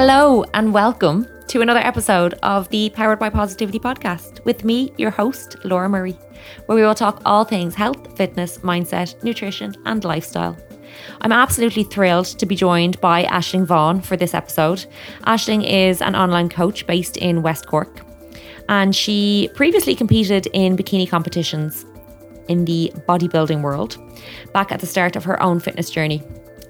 Hello, and welcome to another episode of the Powered by Positivity podcast with me, your host, Laura Murray, where we will talk all things health, fitness, mindset, nutrition, and lifestyle. I'm absolutely thrilled to be joined by Ashling Vaughan for this episode. Ashling is an online coach based in West Cork, and she previously competed in bikini competitions in the bodybuilding world back at the start of her own fitness journey.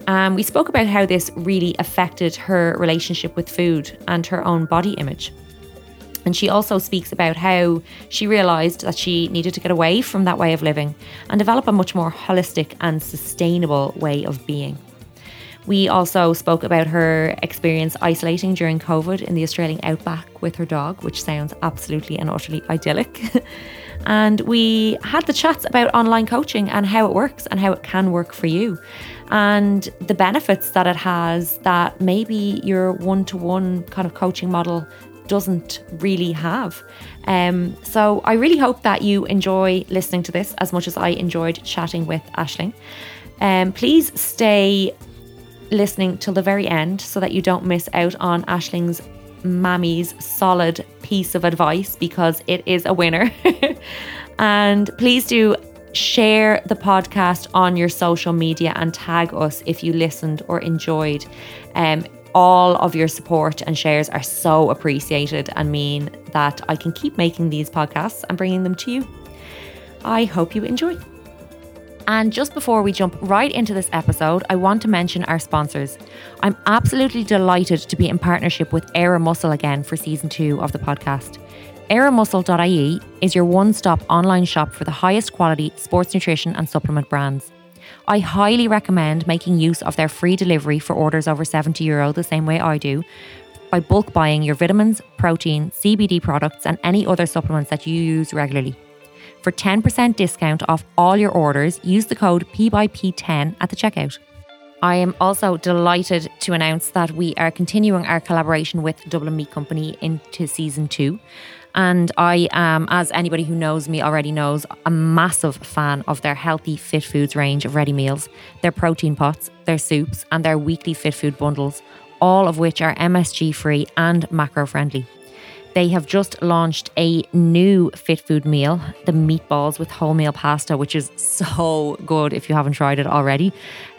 Um, we spoke about how this really affected her relationship with food and her own body image. And she also speaks about how she realised that she needed to get away from that way of living and develop a much more holistic and sustainable way of being. We also spoke about her experience isolating during COVID in the Australian outback with her dog, which sounds absolutely and utterly idyllic. and we had the chats about online coaching and how it works and how it can work for you and the benefits that it has that maybe your one to one kind of coaching model doesn't really have. Um, so I really hope that you enjoy listening to this as much as I enjoyed chatting with Ashling. Um, please stay listening till the very end so that you don't miss out on Ashling's mammy's solid piece of advice because it is a winner. and please do share the podcast on your social media and tag us if you listened or enjoyed. Um, all of your support and shares are so appreciated and mean that I can keep making these podcasts and bringing them to you. I hope you enjoy. And just before we jump right into this episode, I want to mention our sponsors. I'm absolutely delighted to be in partnership with Era Muscle again for season two of the podcast. Aeromuscle.ie is your one stop online shop for the highest quality sports nutrition and supplement brands. I highly recommend making use of their free delivery for orders over 70 euro the same way I do by bulk buying your vitamins, protein, CBD products, and any other supplements that you use regularly. For 10% discount off all your orders, use the code PBYP10 at the checkout. I am also delighted to announce that we are continuing our collaboration with Dublin Meat Company into season two. And I am, as anybody who knows me already knows, a massive fan of their healthy fit foods range of ready meals, their protein pots, their soups, and their weekly fit food bundles, all of which are MSG free and macro friendly. They have just launched a new fit food meal, the meatballs with wholemeal pasta, which is so good if you haven't tried it already,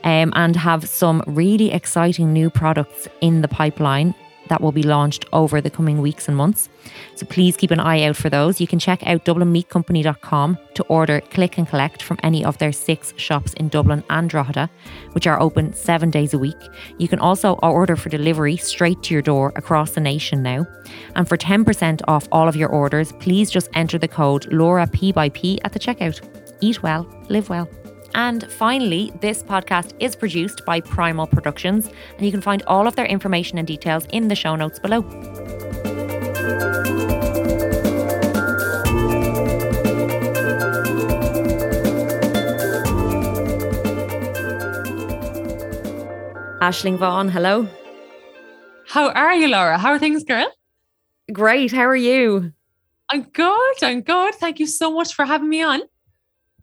um, and have some really exciting new products in the pipeline that will be launched over the coming weeks and months. So please keep an eye out for those. You can check out dublinmeatcompany.com to order click and collect from any of their six shops in Dublin and Drogheda, which are open seven days a week. You can also order for delivery straight to your door across the nation now. And for 10% off all of your orders, please just enter the code Laura P by P at the checkout. Eat well, live well. And finally, this podcast is produced by Primal Productions, and you can find all of their information and details in the show notes below. Ashling Vaughan, hello. How are you, Laura? How are things, girl? Great. How are you? I'm good. I'm good. Thank you so much for having me on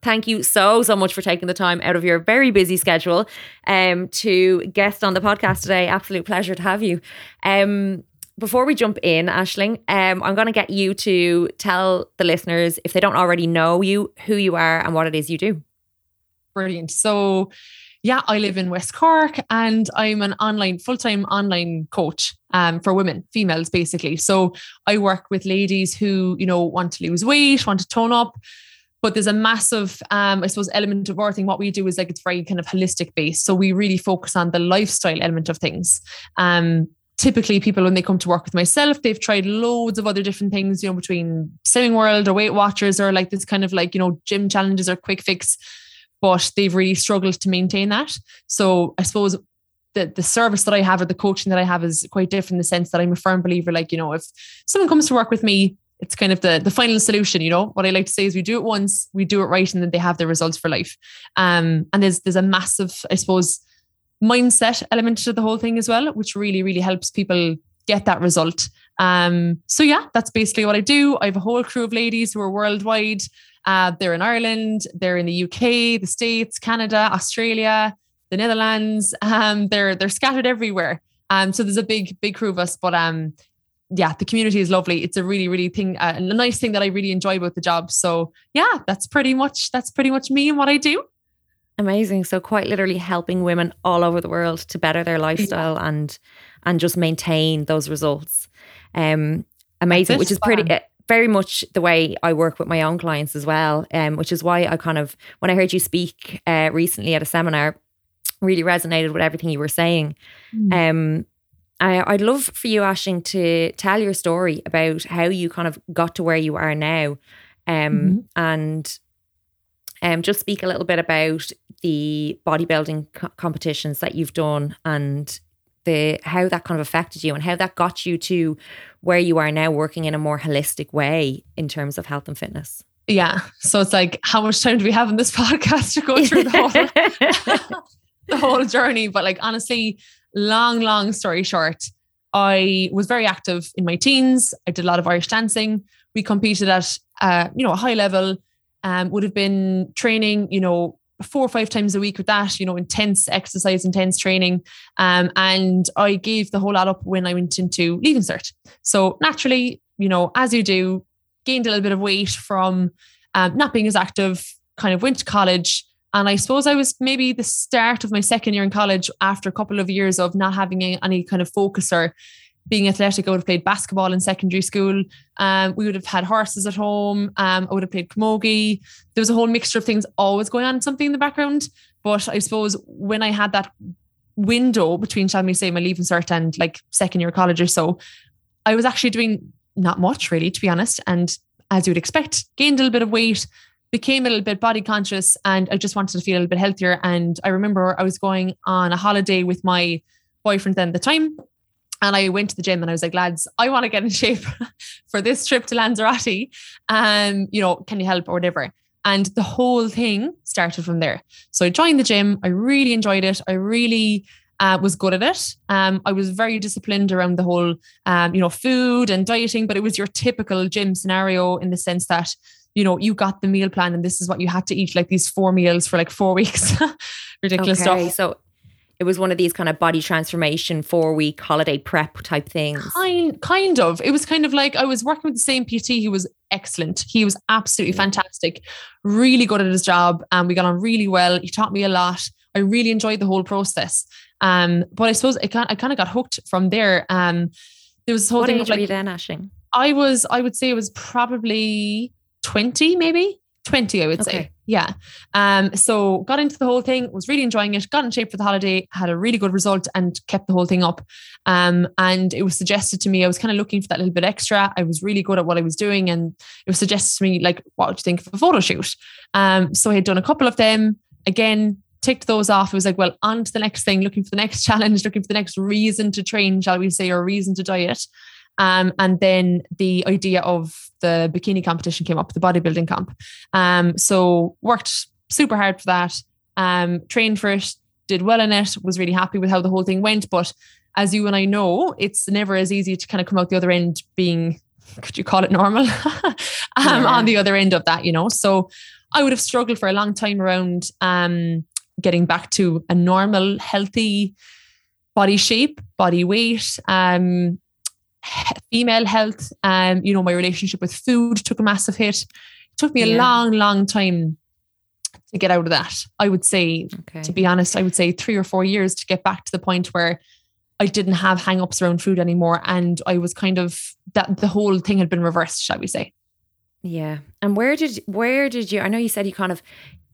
thank you so, so much for taking the time out of your very busy schedule um, to guest on the podcast today. Absolute pleasure to have you. Um, before we jump in, Ashling, um, I'm going to get you to tell the listeners, if they don't already know you, who you are and what it is you do. Brilliant. So, yeah, I live in West Cork and I'm an online, full time online coach um, for women, females, basically. So I work with ladies who, you know, want to lose weight, want to tone up, but there's a massive um, i suppose element of our thing. What we do is like it's very kind of holistic based. So we really focus on the lifestyle element of things. Um, typically people when they come to work with myself they've tried loads of other different things you know between slimming world or weight watchers or like this kind of like you know gym challenges or quick fix but they've really struggled to maintain that. So i suppose the, the service that I have or the coaching that I have is quite different in the sense that I'm a firm believer like you know if someone comes to work with me it's kind of the the final solution you know? What i like to say is we do it once we do it right and then they have the results for life. Um and there's there's a massive i suppose mindset element to the whole thing as well which really really helps people get that result. Um so yeah that's basically what i do. I have a whole crew of ladies who are worldwide. Uh, they're in ireland they're in the uk the states canada australia the netherlands. Um they're they're scattered everywhere. Um, so there's a big, big crew of us, but um, yeah, the community is lovely. It's a really, really thing, uh, a nice thing that I really enjoy about the job. So yeah, that's pretty much that's pretty much me and what I do. Amazing. So quite literally helping women all over the world to better their lifestyle yeah. and and just maintain those results. Um, amazing, which is pretty uh, very much the way I work with my own clients as well. Um, which is why I kind of when I heard you speak uh, recently at a seminar, really resonated with everything you were saying. Mm. Um, I, would love for you, Ashling, to tell your story about how you kind of got to where you are now, um, mm-hmm. and um, just speak a little bit about the bodybuilding co- competitions that you've done and the how that kind of affected you and how that got you to where you are now, working in a more holistic way in terms of health and fitness. Yeah. So it's like, how much time do we have in this podcast to go through the whole the whole journey? But like honestly, long, long story short, I was very active in my teens. I did a lot of Irish dancing. We competed at, uh, you know, a high level. Um, would have been training, you know, four or five times a week with that, you know, intense exercise, intense training. Um, and I gave the whole lot up when I went into leaving cert. So naturally, you know, as you do, gained a little bit of weight from um, not being as active, kind of went to college, and I suppose I was maybe the start of my second year in college after a couple of years of not having any kind of focus or being athletic. I would have played basketball in secondary school. Um, we would have had horses at home. Um, I would have played camogie. There was a whole mixture of things always going on, something in the background. But I suppose when I had that window between, shall we say, my leaving cert and like second year college or so, I was actually doing not much really, to be honest. And as you would expect, gained a little bit of weight, became a little bit body conscious and I just wanted to feel a little bit healthier. And I remember I was going on a holiday with my boyfriend then at the time. And I went to the gym and I was like, lads, I want to get in shape for this trip to Lanzarote. Um, you know, can you help or whatever? And the whole thing started from there. So I joined the gym. I really enjoyed it. I really uh, was good at it. Um, I was very disciplined around the whole, um, you know, food and dieting, but it was your typical gym scenario in the sense that you know, you got the meal plan and this is what you had to eat, like these four meals for like four weeks. Ridiculous okay, stuff. So it was one of these kind of body transformation four week holiday prep type things. Kind, kind of. It was kind of like I was working with the same PT. He was excellent. He was absolutely yeah. fantastic, really good at his job, and we got on really well. He taught me a lot. I really enjoyed the whole process. Um, but I suppose I kind I kind of got hooked from there. Um, there was this whole what thing of like then, Ashling? I was, I would say, it was probably 20 maybe? 20 i would okay. say yeah. Um so got into the whole thing was really enjoying it got in shape for the holiday had a really good result and kept the whole thing up. Um and it was suggested to me i was kind of looking for that little bit extra. I was really good at what i was doing and it was suggested to me like what would you think of a photo shoot? Um so i had done a couple of them. Again ticked those off. It was like, well, on to the next thing, looking for the next challenge, looking for the next reason to train, shall we say, or reason to diet. Um, and then the idea of the bikini competition came up, the bodybuilding comp. Um, so worked super hard for that. Um, trained for it, did well in it, was really happy with how the whole thing went. But as you and I know, it's never as easy to kind of come out the other end being, could you call it normal? um, yeah. On the other end of that, you know. So I would have struggled for a long time around um, getting back to a normal, healthy body shape, body weight. Um, female health, um, you know, my relationship with food took a massive hit. It took me a long, long time to get out of that. I would say, okay. to be honest, I would say three or four years to get back to the point where I didn't have hang-ups around food anymore. And I was kind of that the whole thing had been reversed, shall we say. Yeah. And where did where did you I know you said you kind of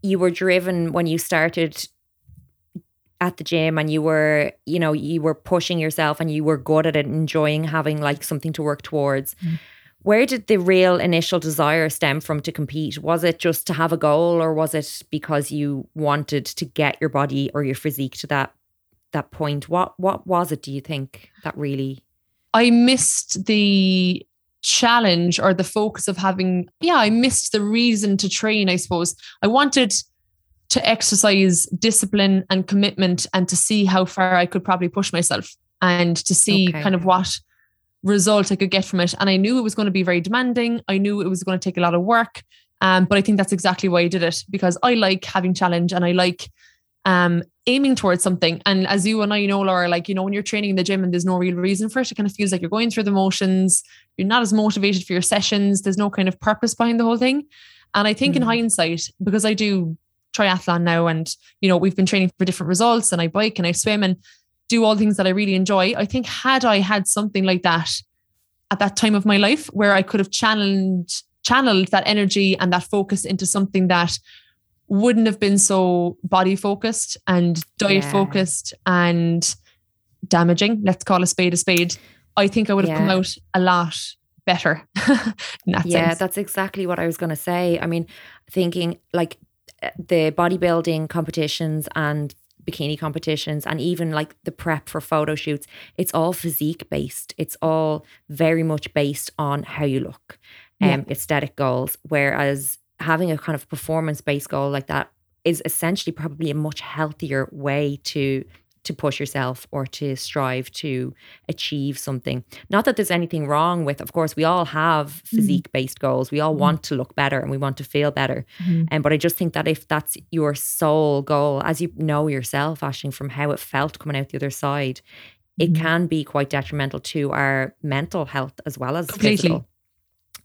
you were driven when you started at the gym and you were you know you were pushing yourself and you were good at it enjoying having like something to work towards. Mm. where did the real initial desire stem from to compete? Was it just to have a goal or was it because you wanted to get your body or your physique to that that point? What what was it do you think that really i missed the challenge or the focus of having yeah i missed the reason to train i suppose. I wanted to exercise discipline and commitment and to see how far I could probably push myself and to see okay. kind of what result I could get from it. And I knew it was going to be very demanding. I knew it was going to take a lot of work. Um, but I think that's exactly why I did it because I like having challenge and I like um, aiming towards something. And as you and I know, Laura, like, you know, when you're training in the gym and there's no real reason for it, it kind of feels like you're going through the motions. You're not as motivated for your sessions. There's no kind of purpose behind the whole thing. And I think mm. in hindsight, because I do triathlon now and, you know, we've been training for different results and I bike and I swim and do all things that I really enjoy. I think had I had something like that at that time of my life where I could have channeled channeled that energy and that focus into something that wouldn't have been so body focused and diet yeah. focused and damaging. Let's call a spade a spade. I think I would have yeah. come out a lot better. that yeah, sense. that's exactly what I was going to say. I mean, thinking like the bodybuilding competitions and bikini competitions and even like the prep for photo shoots, it's all physique based. It's all very much based on how you look, um, yeah. aesthetic goals. Whereas having a kind of performance based goal like that is essentially probably a much healthier way to to push yourself or to strive to achieve something. Not that there's anything wrong with, of course, we all have mm-hmm. physique based goals. We all mm-hmm. want to look better and we want to feel better. Mm-hmm. Um, but I just think that if that's your sole goal, as you know yourself, Ashling, from how it felt coming out the other side, it mm-hmm. can be quite detrimental to our mental health as well as Completely. physical.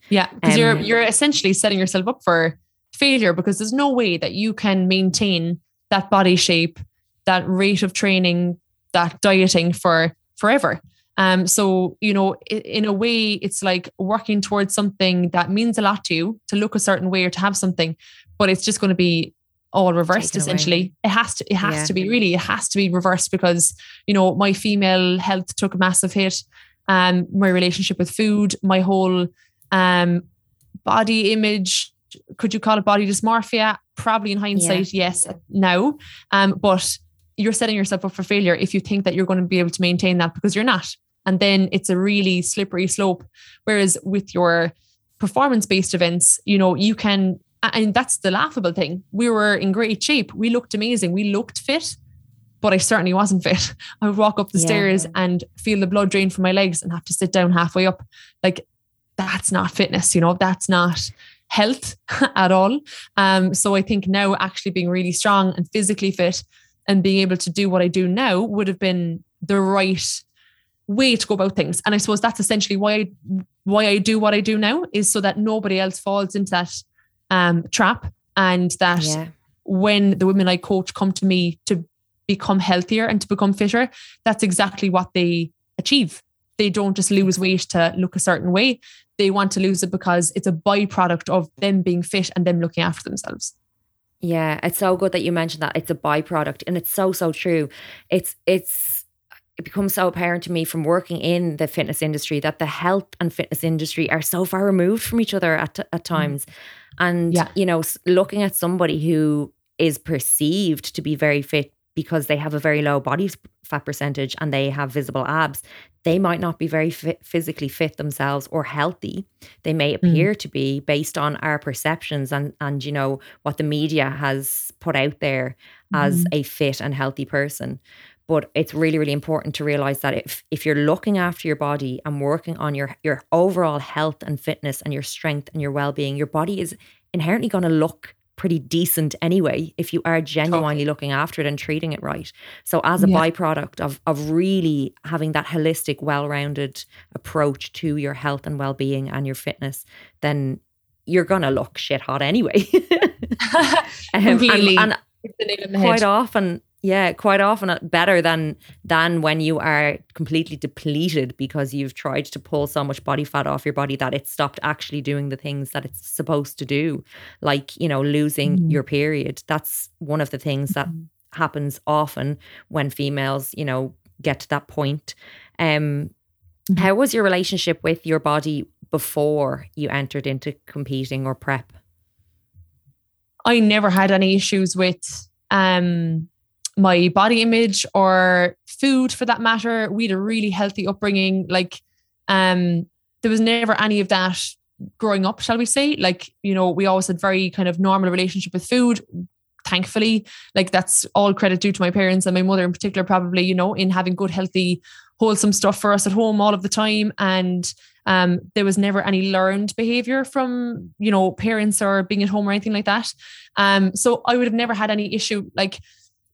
Yeah, because um, you're you're essentially setting yourself up for failure because there's no way that you can maintain that body shape, that rate of training, that dieting for forever. Um, so you know, in a way, it's like working towards something that means a lot to you to look a certain way or to have something, but it's just going to be all reversed Taken essentially away. it has to it has yeah. to be really it has to be reversed because you know my female health took a massive hit um my relationship with food my whole um, body image, could you call it body dysmorphia? Probably in hindsight, yeah. yes, now. Um, but you're setting yourself up for failure if you think that you're going to be able to maintain that because you're not. And then it's a really slippery slope. Whereas with your performance based events, you know, you can, and that's the laughable thing. We were in great shape. We looked amazing. We looked fit, but I certainly wasn't fit. I would walk up the yeah. stairs and feel the blood drain from my legs and have to sit down halfway up. Like that's not fitness, you know, that's not health at all. Um, so I think now actually being really strong and physically fit and being able to do what I do now would have been the right way to go about things. And I suppose that's essentially why I, why I do what I do now is so that nobody else falls into that um, trap and that yeah. when the women I coach come to me to become healthier and to become fitter, that's exactly what they achieve. They don't just lose weight to look a certain way they want to lose it because it's a byproduct of them being fit and them looking after themselves. Yeah, it's so good that you mentioned that it's a byproduct and it's so so true. It's it's it becomes so apparent to me from working in the fitness industry that the health and fitness industry are so far removed from each other at at mm. times. Mm. And yeah. you know, looking at somebody who is perceived to be very fit because they have a very low body fat percentage and they have visible abs, they might not be very fit, physically fit themselves or healthy. They may mm. appear mm. to be based on our perceptions and and you know what the media has put out there mm. as mm-hmm. a fit and healthy person. But it's really really important to realize that if if you're looking after your body and working on your your overall health and fitness and your strength and your well-being, your body is inherently going to look pretty decent anyway if you are genuinely looking after it and treating it right. So as a yeah. byproduct of of really having that holistic, well-rounded approach to your health and well-being and your fitness, then you're gonna look shit hot anyway. um, Completely. And, and quite often yeah quite often uh, better than than when you are completely depleted because you've tried to pull so much body fat off your body that it stopped actually doing the things that it's supposed to do like you know losing mm-hmm. your period that's one of the things that mm-hmm. happens often when females you know get to that point um mm-hmm. how was your relationship with your body before you entered into competing or prep i never had any issues with um my body image or food for that matter. We had a really healthy upbringing. Like, um, there was never any of that growing up, shall we say? Like, you know, we always had very kind of normal relationship with food. Thankfully, like that's all credit due to my parents and my mother in particular, probably, you know, in having good, healthy, wholesome stuff for us at home all of the time. And um, there was never any learned behavior from, you know, parents or being at home or anything like that. Um, so I would have never had any issue like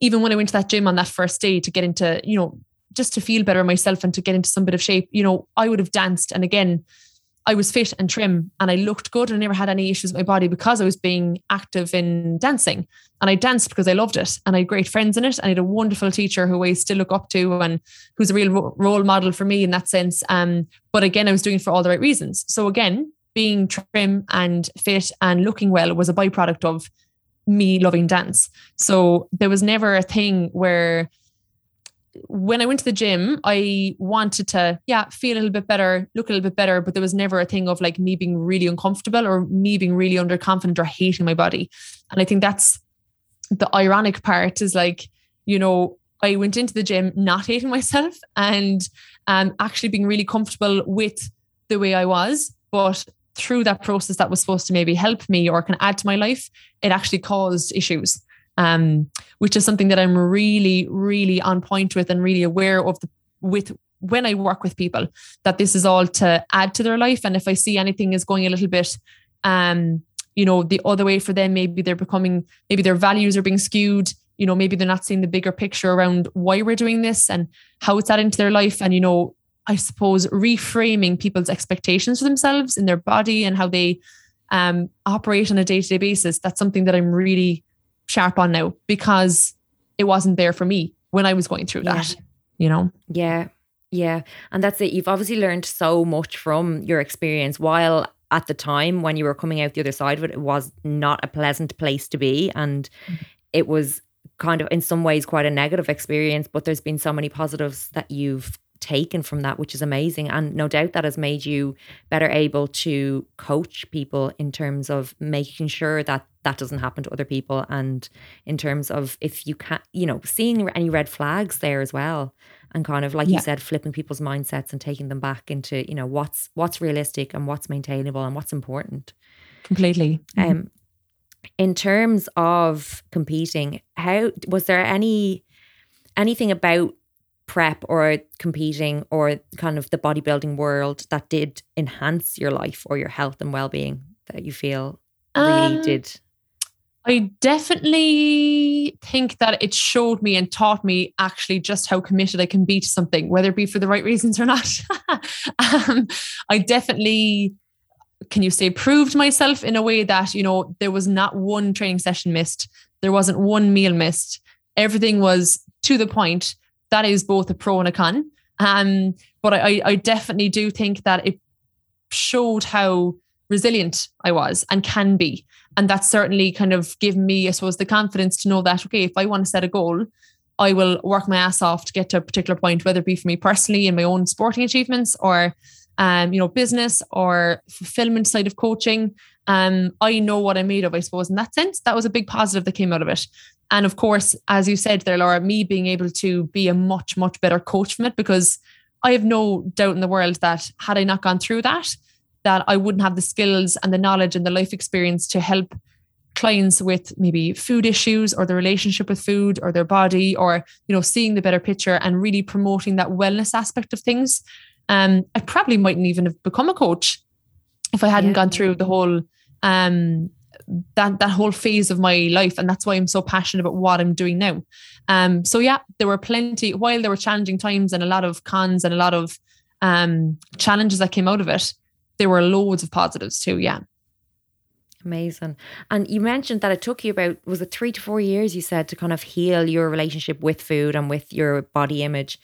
even when I went to that gym on that first day to get into, you know, just to feel better myself and to get into some bit of shape, you know, I would have danced. And again, I was fit and trim and I looked good and I never had any issues with my body because I was being active in dancing. And I danced because I loved it and I had great friends in it. And I had a wonderful teacher who I still look up to and who's a real role model for me in that sense. Um, but again, I was doing it for all the right reasons. So again, being trim and fit and looking well was a byproduct of me loving dance. So there was never a thing where when I went to the gym, I wanted to, yeah, feel a little bit better, look a little bit better, but there was never a thing of like me being really uncomfortable or me being really underconfident or hating my body. And I think that's the ironic part is like, you know, I went into the gym not hating myself and um, actually being really comfortable with the way I was. But through that process that was supposed to maybe help me or can add to my life, it actually caused issues um, which is something that I'm really, really on point with and really aware of the, with when I work with people that this is all to add to their life. And if I see anything is going a little bit, um, you know, the other way for them, maybe they're becoming, maybe their values are being skewed. You know, maybe they're not seeing the bigger picture around why we're doing this and how it's adding to their life. And, you know, I suppose reframing people's expectations for themselves in their body and how they um, operate on a day to day basis. That's something that I'm really sharp on now because it wasn't there for me when I was going through yeah. that, you know? Yeah. Yeah. And that's it. You've obviously learned so much from your experience while at the time when you were coming out the other side of it, it was not a pleasant place to be. And mm-hmm. it was kind of in some ways quite a negative experience, but there's been so many positives that you've taken from that, which is amazing. And no doubt that has made you better able to coach people in terms of making sure that that doesn't happen to other people. And in terms of if you can't, you know, seeing any red flags there as well. And kind of like yeah. you said, flipping people's mindsets and taking them back into, you know, what's what's realistic and what's maintainable and what's important. Completely. Mm-hmm. Um in terms of competing, how was there any anything about prep or competing or kind of the bodybuilding world that did enhance your life or your health and well-being that you feel really um, did I definitely think that it showed me and taught me actually just how committed I can be to something, whether it be for the right reasons or not. um, I definitely, can you say, proved myself in a way that, you know, there was not one training session missed, there wasn't one meal missed. Everything was to the point that is both a pro and a con. Um, but I, I definitely do think that it showed how resilient I was and can be. And that's certainly kind of given me, I suppose, the confidence to know that, okay, if I want to set a goal, I will work my ass off to get to a particular point, whether it be for me personally in my own sporting achievements or, um, you know, business or fulfillment side of coaching. Um, I know what I'm made of, I suppose, in that sense. That was a big positive that came out of it. And of course, as you said there, Laura, me being able to be a much, much better coach from it because I have no doubt in the world that had I not gone through that, that I wouldn't have the skills and the knowledge and the life experience to help clients with maybe food issues or the relationship with food or their body or you know seeing the better picture and really promoting that wellness aspect of things um i probably mightn't even have become a coach if i hadn't yeah. gone through the whole um that that whole phase of my life and that's why I'm so passionate about what I'm doing now. Um so yeah, there were plenty while there were challenging times and a lot of cons and a lot of um challenges that came out of it, there were loads of positives too, yeah. Amazing. And you mentioned that it took you about was it 3 to 4 years you said to kind of heal your relationship with food and with your body image.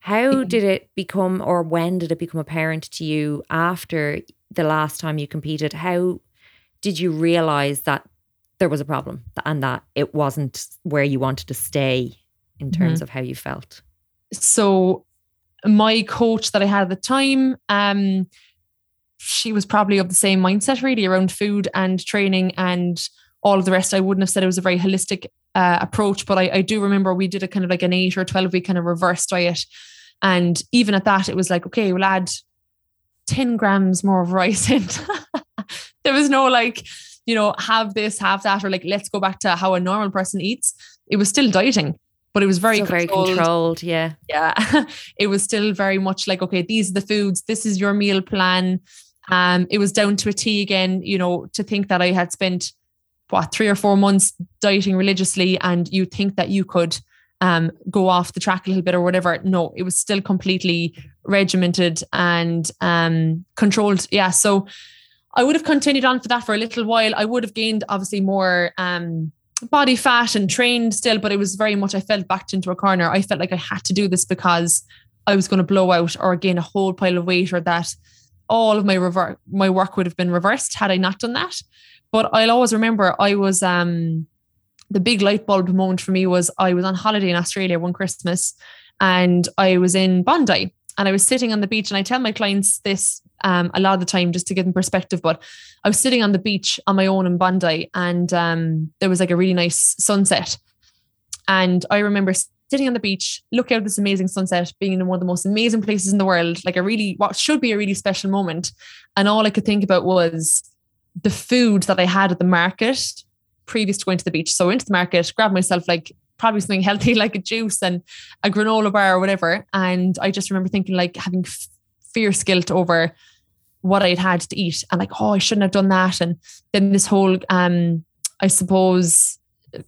How did it become or when did it become apparent to you after the last time you competed? How did you realize that there was a problem and that it wasn't where you wanted to stay in terms mm-hmm. of how you felt? So, my coach that I had at the time, um, she was probably of the same mindset really around food and training and all of the rest. I wouldn't have said it was a very holistic uh, approach, but I, I do remember we did a kind of like an eight or 12 week kind of reverse diet. And even at that, it was like, okay, we'll add 10 grams more of rice in. there was no like, you know, have this, have that, or like, let's go back to how a normal person eats. It was still dieting, but it was very, controlled. very controlled. Yeah. Yeah. it was still very much like, okay, these are the foods, this is your meal plan. Um, it was down to a T again, you know, to think that I had spent what three or four months dieting religiously and you think that you could um, go off the track a little bit or whatever. No, it was still completely regimented and um, controlled. Yeah. So I would have continued on for that for a little while. I would have gained obviously more um, body fat and trained still, but it was very much I felt backed into a corner. I felt like I had to do this because I was going to blow out or gain a whole pile of weight or that all of my rever- my work would have been reversed had I not done that. But I'll always remember I was um the big light bulb moment for me was I was on holiday in Australia one Christmas and I was in Bondi and I was sitting on the beach and I tell my clients this um, a lot of the time just to get in perspective but I was sitting on the beach on my own in Bondi and um, there was like a really nice sunset and I remember sitting on the beach looking out this amazing sunset being in one of the most amazing places in the world like a really what should be a really special moment and all I could think about was the food that I had at the market previous to going to the beach. So I went to the market, grabbed myself like probably something healthy like a juice and a granola bar or whatever. And I just remember thinking like having f- fierce guilt over what I'd had to eat and like, oh, I shouldn't have done that. And then this whole, um, I suppose,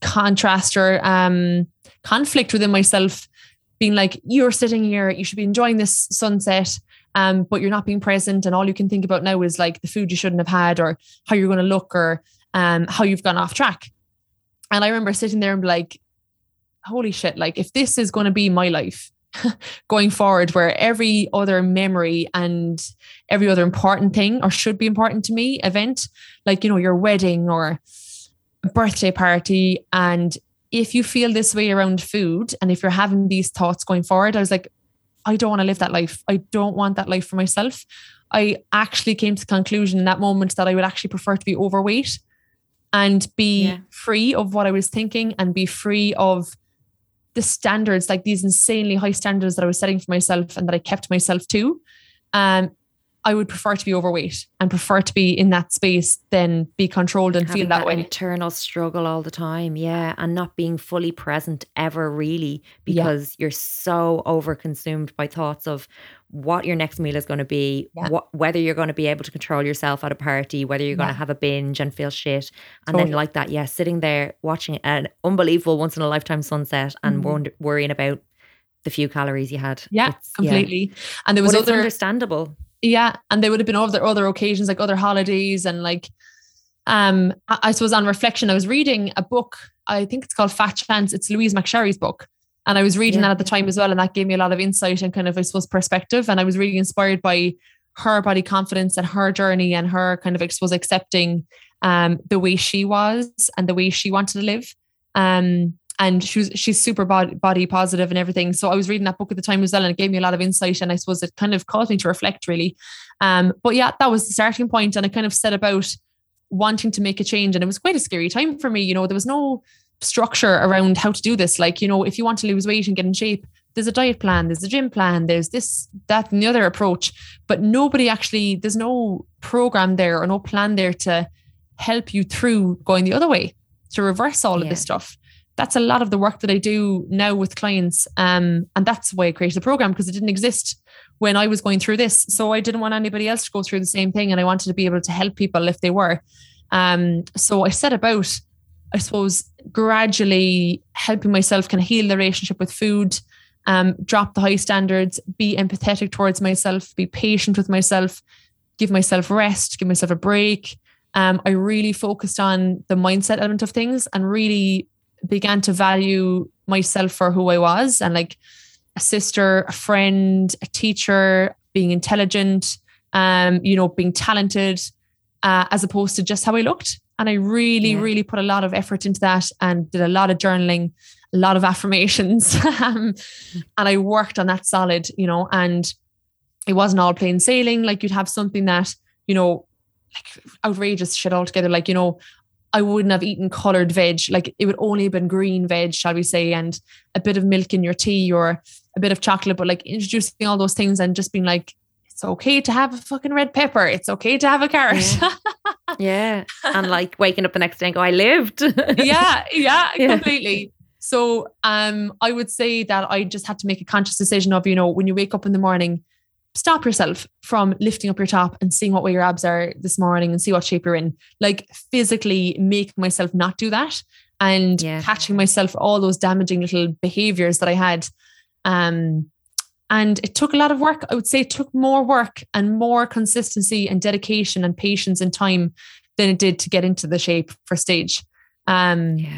contrast or um, conflict within myself being like, you're sitting here, you should be enjoying this sunset. Um, but you're not being present, and all you can think about now is like the food you shouldn't have had, or how you're going to look, or um, how you've gone off track. And I remember sitting there and like, holy shit, like if this is going to be my life going forward, where every other memory and every other important thing or should be important to me event, like, you know, your wedding or birthday party. And if you feel this way around food and if you're having these thoughts going forward, I was like, I don't want to live that life. I don't want that life for myself. I actually came to the conclusion in that moment that I would actually prefer to be overweight and be yeah. free of what I was thinking and be free of the standards, like these insanely high standards that I was setting for myself and that I kept myself to. Um, I would prefer to be overweight and prefer to be in that space than be controlled and Having feel that, that, way. Internal struggle all the time, yeah, and not being fully present ever really because yeah. you're so overconsumed by thoughts of what your next meal is going to be, yeah. what, whether you're going to be able to control yourself at a party, whether you're going to have a binge and feel shit, and totally. then like that, yeah, sitting there watching an unbelievable once in a lifetime sunset and mm-hmm. worrying about the few calories you had. Yeah, it's, completely. And there was but other understandable yeah and there would have been other other occasions like other holidays and like um I, I suppose on reflection I was reading a book I think it's called Fat Chance it's Louise McSharry's book and I was reading yeah. that at the time as well and that gave me a lot of insight and kind of I suppose perspective and I was really inspired by her body confidence and her journey and her kind of I suppose accepting um the way she was and the way she wanted to live um and she was she's super body, body positive and everything. So I was reading that book at the time as well, and it gave me a lot of insight. And I suppose it kind of caused me to reflect really. Um, but yeah, that was the starting point, and I kind of set about wanting to make a change. And it was quite a scary time for me. You know, there was no structure around how to do this. Like, you know, if you want to lose weight and get in shape, there's a diet plan, there's a gym plan, there's this, that, and the other approach. But nobody actually, there's no program there or no plan there to help you through going the other way to reverse all yeah. of this stuff that's a lot of the work that I do now with clients. Um, and that's why I created the program because it didn't exist when I was going through this. So I didn't want anybody else to go through the same thing. And I wanted to be able to help people if they were. Um, so I set about, I suppose, gradually helping myself kind of heal the relationship with food, um, drop the high standards, be empathetic towards myself, be patient with myself, give myself rest, give myself a break. Um, I really focused on the mindset element of things and really began to value myself for who I was and like a sister, a friend, a teacher, being intelligent, um, you know, being talented, uh, as opposed to just how I looked. And I really, yeah. really put a lot of effort into that and did a lot of journaling, a lot of affirmations. um, and I worked on that solid, you know, and it wasn't all plain sailing. Like you'd have something that, you know, like outrageous shit altogether. Like, you know, I wouldn't have eaten colored veg. Like it would only have been green veg, shall we say, and a bit of milk in your tea or a bit of chocolate, but like introducing all those things and just being like, it's okay to have a fucking red pepper. It's okay to have a carrot. Yeah. yeah. And like waking up the next day and go, I lived. yeah, yeah, yeah, completely. So um I would say that I just had to make a conscious decision of, you know, when you wake up in the morning, stop yourself from lifting up your top and seeing what way your abs are this morning and see what shape you're in. Like physically make myself not do that and Yeah. catching myself for all those damaging little behaviors that I had. Um, and it took a lot of work. I would say it took more work and more consistency and dedication and patience and time than it did to get into the shape for stage. Um, Yeah.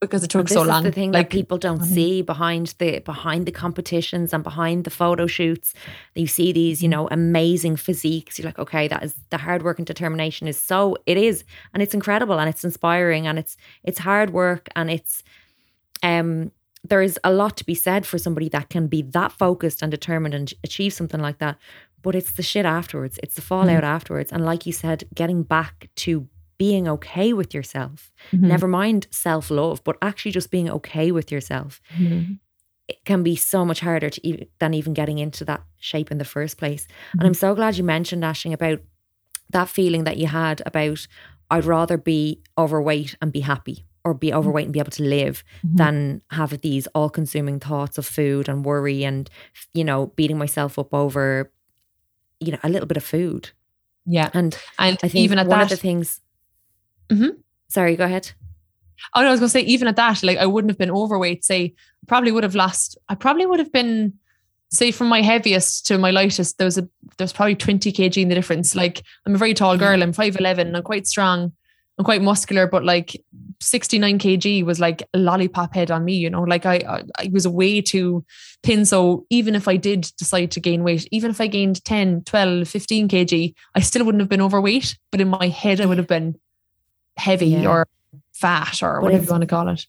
because it took so long. the thing like that people don't Mhm. see behind the behind the competitions and behind the photo shoots. You see these, you Mhm. know, amazing physiques. You're like, okay, that is the hard work and determination is so it is, and it's incredible and it's inspiring and it's it's hard work and it's um there is a lot to be said for somebody that can be that focused and determined and achieve something like that. But it's the shit afterwards. It's the fallout afterwards. And like you said, getting back to being okay with yourself Mhm. never mind self love, but actually just being okay with yourself, Mhm. it can be so much harder to even, than even getting into that shape in the first place. And Mhm. I'm so glad you mentioned Ashling about that feeling that you had about I'd rather be overweight and be happy or be overweight and be able to live Mhm. than have these all consuming thoughts of food and worry and you know beating myself up over you know a little bit of food yeah. and And I think even at one that, of the things Mhm. sorry go ahead Oh, no, I was going to say, even at that, like I wouldn't have been overweight. Say, probably would have lost. I probably would have been, say, from my heaviest to my lightest. There was a there's probably twenty kg in the difference. Like I'm a very tall girl. I'm five eleven. I'm quite strong. I'm quite muscular, but like 69 kg was like a lollipop head on me. You know, like I I, I was way too thin. So even if I did decide to gain weight, even if I gained 10, 12, 15 kg, I still wouldn't have been overweight. But in my head, I would have been heavy Yeah. or fat or But whatever you want to call it.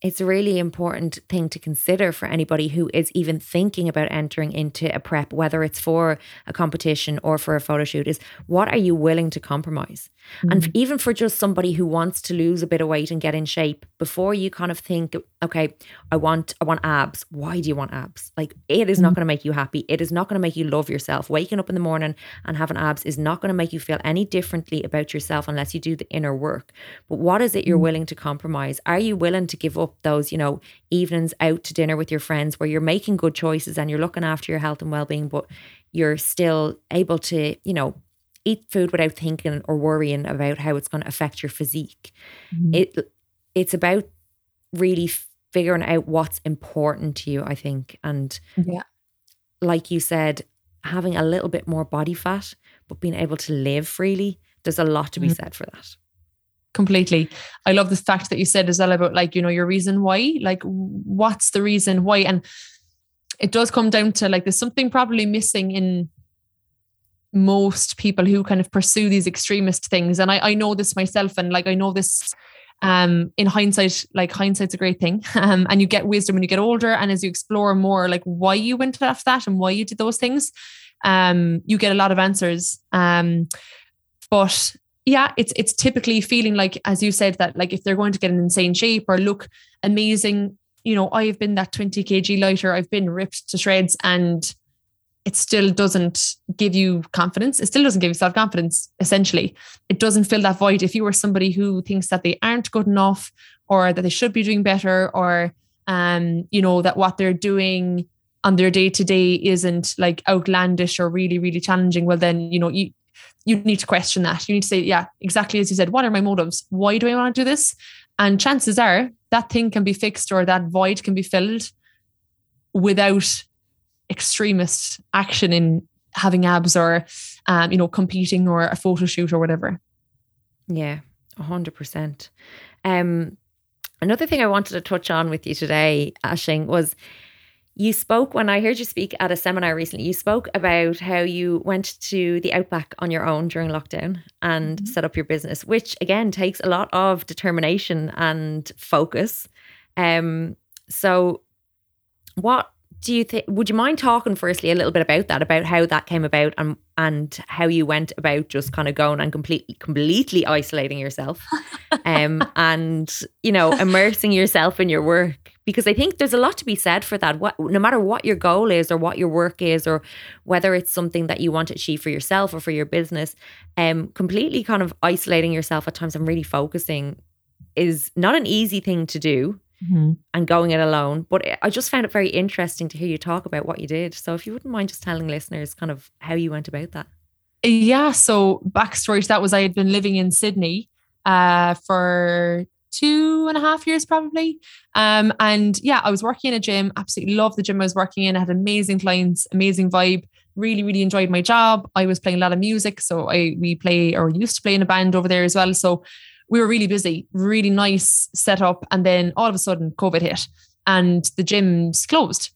it's a really important thing to consider for anybody who is even thinking about entering into a prep, whether it's for a competition or for a photo shoot, is what are you willing to compromise? And Mm. even for just somebody who wants to lose a bit of weight and get in shape, before you kind of think, okay, I want I want abs. Why do you want abs? Like it is not Mhm. going to make you happy. It is not going to make you love yourself. Waking up in the morning and having abs is not going to make you feel any differently about yourself unless you do the inner work. But what is it you're Mhm. willing to compromise? Are you willing to give up those, you know, evenings out to dinner with your friends where you're making good choices and you're looking after your health and well-being, but you're still able to, you know, eat food without thinking or worrying about how it's going to affect your physique. Mhm. It it's about really figuring out what's important to you, I think. And yeah. like you said, having a little bit more body fat, but being able to live freely, there's a lot to be Mm. said for that. completely i love the fact that you said as well about like you know your reason why like what's the reason why and it does come down to like there's something probably missing in most people who kind of pursue these extremist things. And i i know this myself and like i know this um in hindsight like hindsight's a great thing. Um and you get wisdom when you get older and as you explore more like why you went after that and why you did those things um you get a lot of answers. Um but yeah it's it's typically feeling like as you said that like if they're going to get an insane shape or look amazing you know i've been that 20 kg lighter i've been ripped to shreds and it still doesn't give you confidence it still doesn't give you self-confidence essentially it doesn't fill that void if you are somebody who thinks that they aren't good enough or that they should be doing better or um you know that what they're doing on their day to day isn't like outlandish or really really challenging well then you know you you need to question that. You need to say, yeah, exactly as you said, what are my motives? Why do I want to do this? And chances are that thing can be fixed or that void can be filled without extremist action in having abs or, um, you know, competing or a photo shoot or whatever. Yeah, a hundred percent. Um, another thing I wanted to touch on with you today, Ashling, was you spoke when I heard you speak at a seminar recently. You spoke about how you went to the outback on your own during lockdown and Mhm. set up your business, which again takes a lot of determination and focus. Um, so what do you think? Would you mind talking firstly a little bit about that, about how that came about and and how you went about just kind of going and completely completely isolating yourself, um, and you know immersing yourself in your work? Because I think there's a lot to be said for that. What no matter what your goal is or what your work is, or whether it's something that you want to achieve for yourself or for your business, um, completely kind of isolating yourself at times and really focusing is not an easy thing to do. Mm-hmm. and going it alone. But I just found it very interesting to hear you talk about what you did. So if you wouldn't mind just telling listeners kind of how you went about that. Yeah. So backstory to that was I had been living in Sydney uh, for two and a half years probably. Um, and yeah, I was working in a gym, absolutely loved the gym I was working in. I had amazing clients, amazing vibe, really, really enjoyed my job. I was playing a lot of music. So I we play or used to play in a band over there as well. So we were really busy, really nice setup. And then all of a sudden COVID hit and the gyms closed.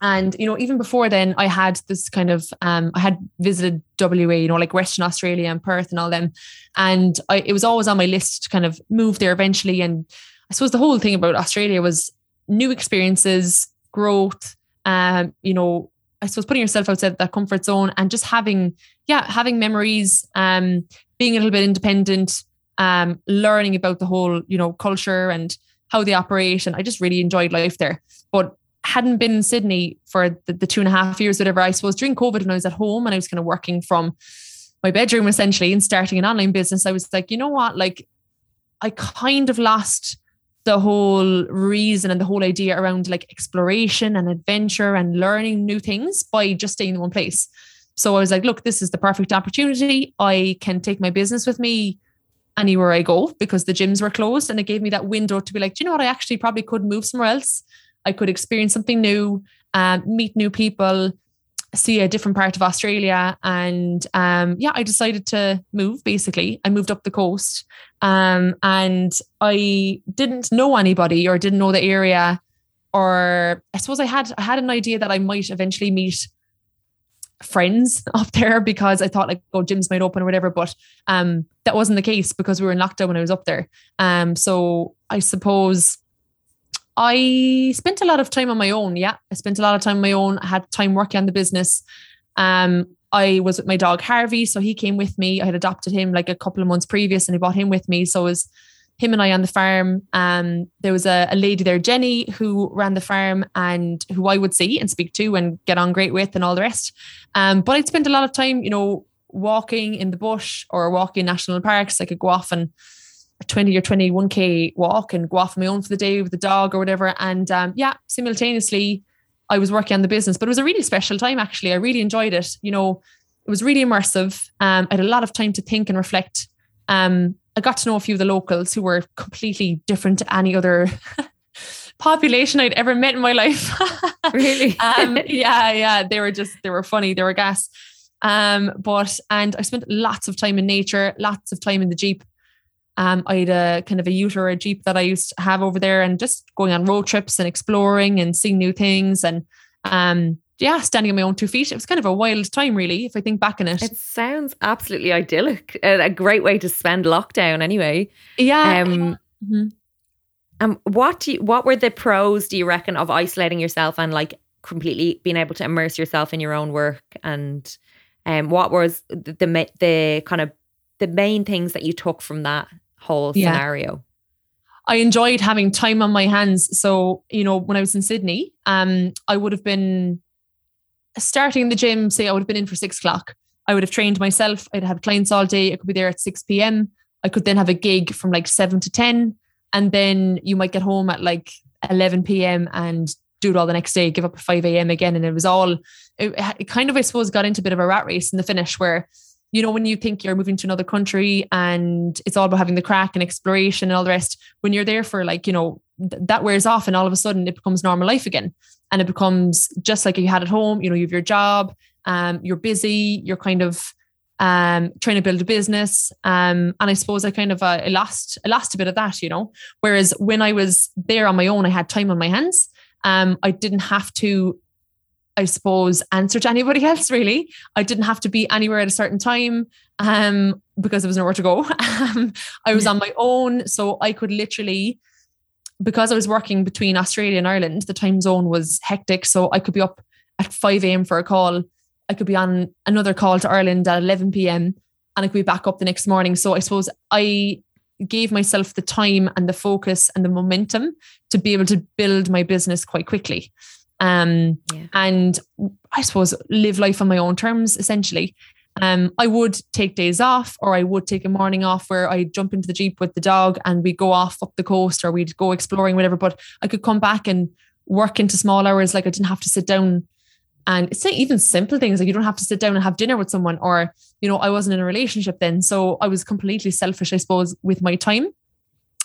And, you know, even before then, I had this kind of, um, I had visited WA, you know, like Western Australia and Perth and all them. And I, it was always on my list to kind of move there eventually. And I suppose the whole thing about Australia was new experiences, growth, um, you know, I suppose putting yourself outside that comfort zone and just having, yeah, having memories, um, being a little bit independent, um, learning about the whole, you know, culture and how they operate. And I just really enjoyed life there. But hadn't been in Sydney for the, the two and a half years, whatever, I suppose during COVID when I was at home and I was kind of working from my bedroom essentially and starting an online business, I was like, you know what? Like I kind of lost the whole reason and the whole idea around like exploration and adventure and learning new things by just staying in one place. So I was like, look, this is the perfect opportunity. I can take my business with me anywhere I go because the gyms were closed. And it gave me that window to be like, you know what? I actually probably could move somewhere else I could experience something new, um, meet new people, see a different part of Australia. And um, yeah, I decided to move basically. I moved up the coast um, and I didn't know anybody or didn't know the area. Or I suppose I had I had an idea that I might eventually meet friends up there because I thought like oh gyms might open or whatever but um that wasn't the case because we were in lockdown when I was up there um so I suppose I spent a lot of time on my own. Yeah, I spent a lot of time on my own. I had time working on the business. Um, I was with my dog Harvey, so he came with me. I had adopted him like a couple of months previous, and I brought him with me. So it was him and I on the farm. Um, there was a, a lady there, Jenny, who ran the farm and who I would see and speak to and get on great with, and all the rest. Um, but I'd spend a lot of time, you know, walking in the bush or walking in national parks. I could go off and a 20 or 21k walk and go off on my own for the day with the dog or whatever. And um, yeah, simultaneously, I was working on the business, but it was a really special time actually. I really enjoyed it. You know, it was really immersive. Um, I had a lot of time to think and reflect. Um, I got to know a few of the locals who were completely different to any other population I'd ever met in my life. really? um, yeah, yeah. They were just, they were funny. They were gas. Um, but, and I spent lots of time in nature, lots of time in the Jeep. Um, I had a kind of a ute or a jeep that I used to have over there, and just going on road trips and exploring and seeing new things, and um, yeah, standing on my own two feet. It was kind of a wild time, really, if I think back on it. It sounds absolutely idyllic. A great way to spend lockdown, anyway. Yeah. Um, mm-hmm. Um, what do you, what were the pros? Do you reckon of isolating yourself and like completely being able to immerse yourself in your own work? And um, what was the the, the kind of the main things that you took from that whole yeah. scenario? I enjoyed having time on my hands. So, you know, when I was in Sydney, um, I would have been starting the gym, say I would have been in for six o'clock. I would have trained myself. I'd have clients all day. I could be there at 6 p.m. I could then have a gig from like 7 to 10. And then you might get home at like 11 p.m. and do it all the next day, give up at 5 a.m. again. And it was all, it, it kind of, I suppose, got into a bit of a rat race in the finish where you know, when you think you're moving to another country and it's all about having the crack and exploration and all the rest, when you're there for like, you know, th- that wears off and all of a sudden it becomes normal life again. And it becomes just like you had at home, you know, you have your job, um, you're busy, you're kind of um, trying to build a business. Um, and I suppose I kind of uh, I lost I lost a bit of that, you know. Whereas when I was there on my own, I had time on my hands. Um, I didn't have to I suppose, answer to anybody else really. I didn't have to be anywhere at a certain time um, because there was nowhere to go. Um, I was on my own. So I could literally, because I was working between Australia and Ireland, the time zone was hectic. So I could be up at 5 a.m. for a call. I could be on another call to Ireland at 11 p.m. and I could be back up the next morning. So I suppose I gave myself the time and the focus and the momentum to be able to build my business quite quickly um, yeah. and I suppose live life on my own terms essentially. Um, I would take days off or I would take a morning off where I jump into the Jeep with the dog and we go off up the coast or we'd go exploring, whatever. But I could come back and work into small hours. Like I didn't have to sit down and it's even simple things like you don't have to sit down and have dinner with someone or, you know, I wasn't in a relationship then. So I was completely selfish, I suppose, with my time.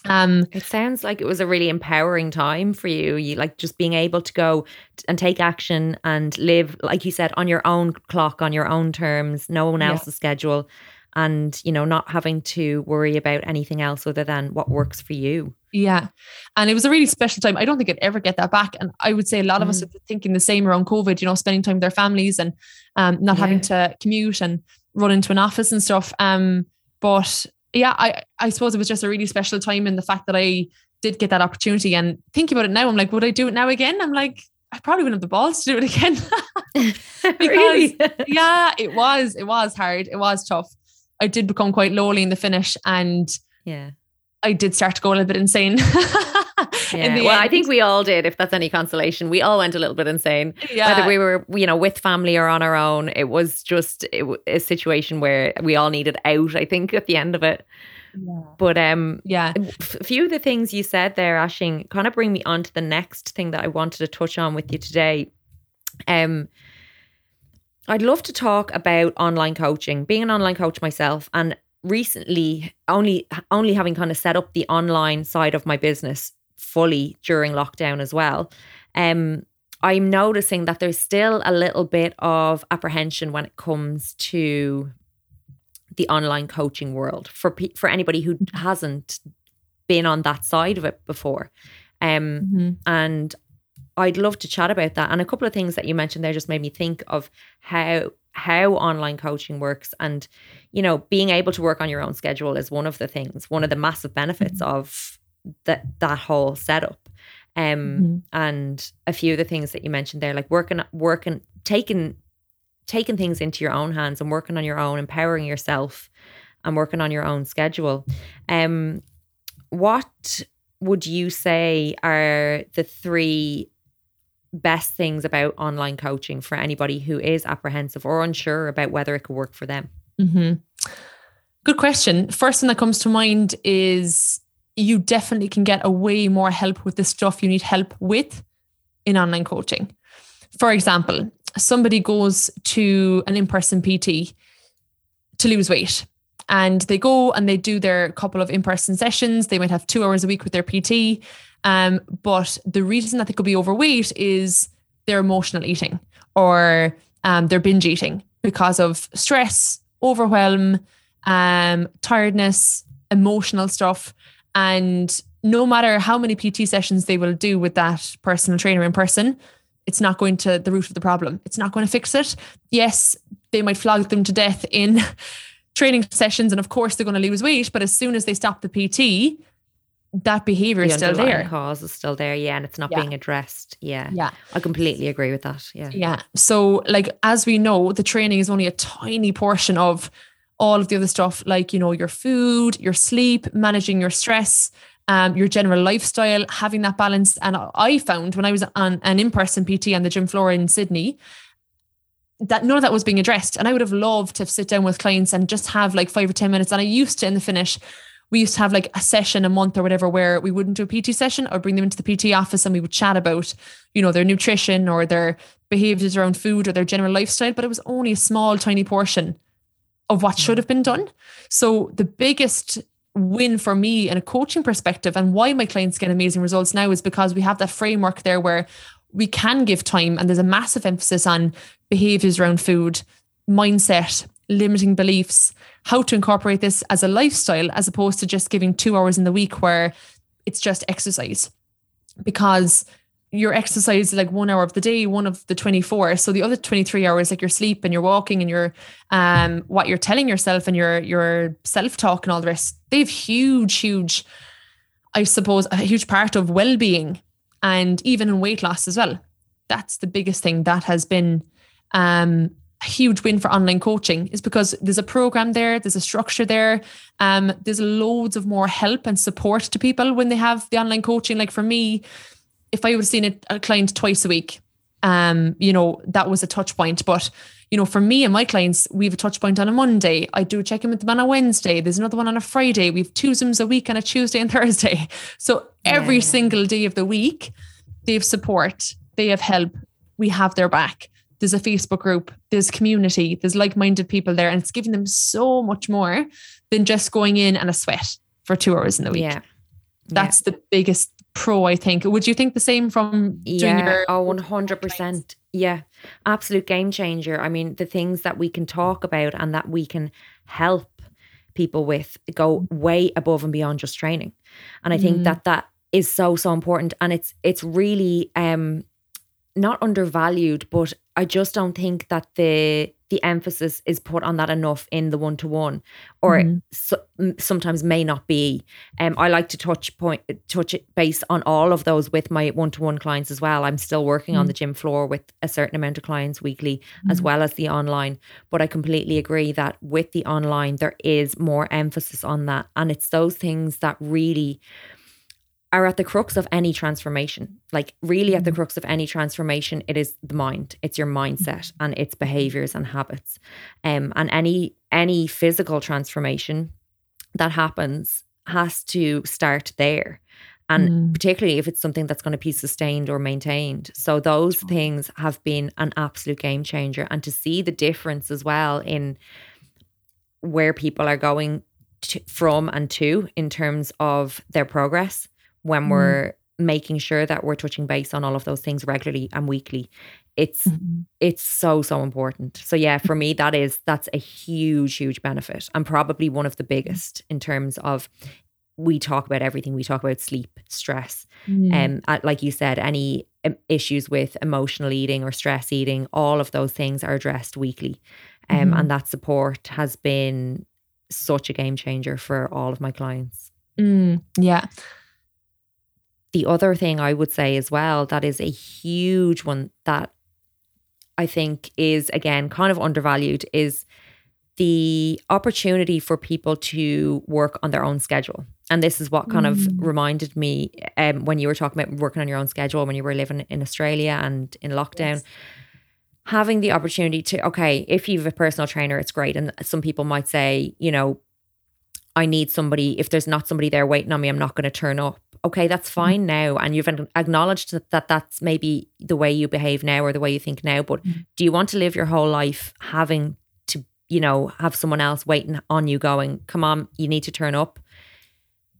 Um, it sounds like it was a really empowering time for you. You like just being able to go and take action and live, like you said, on your own clock, on your own terms, no one else's yeah. schedule, and you know, not having to worry about anything else other than what works for you. Yeah. And it was a really special time. I don't think I'd ever get that back. And I would say a lot of mm. us are thinking the same around COVID, you know, spending time with their families and um, not yeah. having to commute and run into an office and stuff. Um, but yeah, I, I suppose it was just a really special time in the fact that I did get that opportunity. And thinking about it now, I'm like, would I do it now again? I'm like, I probably wouldn't have the balls to do it again. because yeah, it was, it was hard. It was tough. I did become quite lowly in the finish and yeah, I did start to go a little bit insane. yeah. well, end. I think we all did, if that's any consolation. We all went a little bit insane. Yeah. Whether we were, you know, with family or on our own, it was just it, a situation where we all needed out, I think, at the end of it. Yeah. But um, yeah, a few of the things you said there, Ashling, kind of bring me on to the next thing that I wanted to touch on with you today. Um, I'd love to talk about online coaching, being an online coach myself, and recently only only having kind of set up the online side of my business fully during lockdown as well. Um, I'm noticing that there's still a little bit of apprehension when it comes to the online coaching world for for anybody who mm-hmm. hasn't been on that side of it before. Um, mm-hmm. and I'd love to chat about that. And a couple of things that you mentioned there just made me think of how how online coaching works and you know being able to work on your own schedule is one of the things one of the massive benefits mm-hmm. of that that whole setup um mm-hmm. and a few of the things that you mentioned there like working working taking taking things into your own hands and working on your own empowering yourself and working on your own schedule um what would you say are the three best things about online coaching for anybody who is apprehensive or unsure about whether it could work for them? Mm-hmm. Good question. First thing that comes to mind is you definitely can get a way more help with the stuff you need help with in online coaching. For example, somebody goes to an in person PT to lose weight and they go and they do their couple of in person sessions. They might have two hours a week with their PT um, but the reason that they could be overweight is their emotional eating or um, their binge eating because of stress, overwhelm, um, tiredness, emotional stuff. And no matter how many PT sessions they will do with that personal trainer in person, it's not going to the root of the problem. It's not going to fix it. Yes, they might flog them to death in training sessions, and of course they're going to lose weight. But as soon as they stop the PT, that behavior the is still there. Cause is still there, yeah, and it's not yeah. being addressed. Yeah, yeah, I completely agree with that. Yeah, yeah. So, like as we know, the training is only a tiny portion of all of the other stuff, like you know your food, your sleep, managing your stress, um, your general lifestyle, having that balance. And I found when I was on an in-person PT on the gym floor in Sydney, that none of that was being addressed. And I would have loved to sit down with clients and just have like five or 10 minutes. And I used to in the finish we used to have like a session a month or whatever where we wouldn't do a PT session or bring them into the PT office and we would chat about, you know, their nutrition or their behaviors around food or their general lifestyle. But it was only a small, tiny portion of what should mm. have been done. So the biggest win for me in a coaching perspective and why my clients get amazing results now is because we have that framework there where we can give time and there's a massive emphasis on behaviors around food, mindset, limiting beliefs, how to incorporate this as a lifestyle as opposed to just giving two hours in the week where it's just exercise. Because your exercise is like one hour of the day, one of the 24. So the other 23 hours, like your sleep and your walking and your um what you're telling yourself and your your self-talk and all the rest, they've huge, huge, I suppose, a huge part of well-being and even in weight loss as well. That's the biggest thing that has been um a huge win for online coaching is because there's a program there, there's a structure there, um, there's loads of more help and support to people when they have the online coaching. Like for me, if I would have seen a, a client twice a week, um, you know, that was a touch point. But you know, for me and my clients, we have a touch point on a Monday. I do a check in with them on a Wednesday. There's another one on a Friday. We have two Zooms a week on a Tuesday and Thursday. So every yeah. single day of the week, they have support, they have help, we have their back. There's a Facebook group, there's community, there's like minded people there, and it's giving them so much more than just going in and a sweat for two hours in the week. Yeah. That's yeah. the biggest pro, I think. Would you think the same from yeah, your- oh, 100%. Yeah, absolute game changer. I mean, the things that we can talk about and that we can help people with go way above and beyond just training. And I think mm. that that is so so important and it's it's really um not undervalued, but I just don't think that the the emphasis is put on that enough in the one to one, or mm-hmm. so, sometimes may not be. Um, I like to touch point touch it base on all of those with my one to one clients as well. I'm still working mm-hmm. on the gym floor with a certain amount of clients weekly, mm-hmm. as well as the online. But I completely agree that with the online, there is more emphasis on that, and it's those things that really are at the crux of any transformation. Like, really, at the mm-hmm. crux of any transformation, it is the mind. It's your mindset and its behaviors and habits. Um, and any any physical transformation that happens has to start there. And mm. particularly if it's something that's going to be sustained or maintained. So those things have been an absolute game changer. And to see the difference as well in where people are going to, from and to in terms of their progress when mm. we're making sure that we're touching base on all of those things regularly and weekly it's mm-hmm. it's so so important so yeah for me that is that's a huge huge benefit and probably one of the biggest in terms of we talk about everything we talk about sleep stress and mm. um, like you said any um, issues with emotional eating or stress eating all of those things are addressed weekly um, mm-hmm. and that support has been such a game changer for all of my clients mm, yeah the other thing I would say as well that is a huge one that I think is again kind of undervalued is the opportunity for people to work on their own schedule. And this is what kind mm. of reminded me um, when you were talking about working on your own schedule when you were living in Australia and in lockdown. Yes. Having the opportunity to, okay, if you have a personal trainer, it's great. And some people might say, you know, I need somebody, if there's not somebody there waiting on me, I'm not going to turn up okay, that's mm-hmm. fine now. And you've acknowledged that, that that's maybe the way you behave now or the way you think now. But mm-hmm. do you want to live your whole life having to, you know, have someone else waiting on you going, come on, you need to turn up?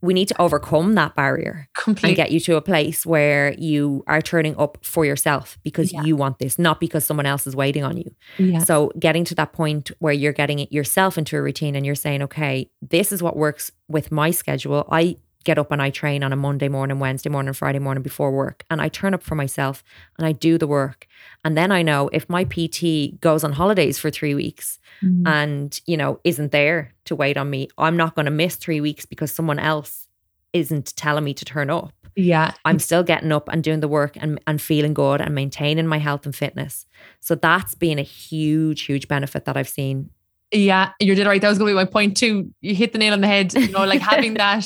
We need to overcome that barrier and get you to a place where you are turning up for yourself because yeah. you want this, not because someone else is waiting on you. Yeah. So, getting to that point where you're getting it yourself into a routine and you're saying, okay, this is what works with my schedule. I get up and I train on a Monday morning, Wednesday morning, Friday morning before work. And I turn up for myself and I do the work. And then I know if my PT goes on holidays for three weeks mm-hmm. and, you know, isn't there to wait on me, I'm not going to miss three weeks because someone else isn't telling me to turn up. Yeah. I'm still getting up and doing the work and, and feeling good and maintaining my health and fitness. So that's been a huge, huge benefit that I've seen. Yeah, you did right. That was going to be my point too. You hit the nail on the head. You know, like having that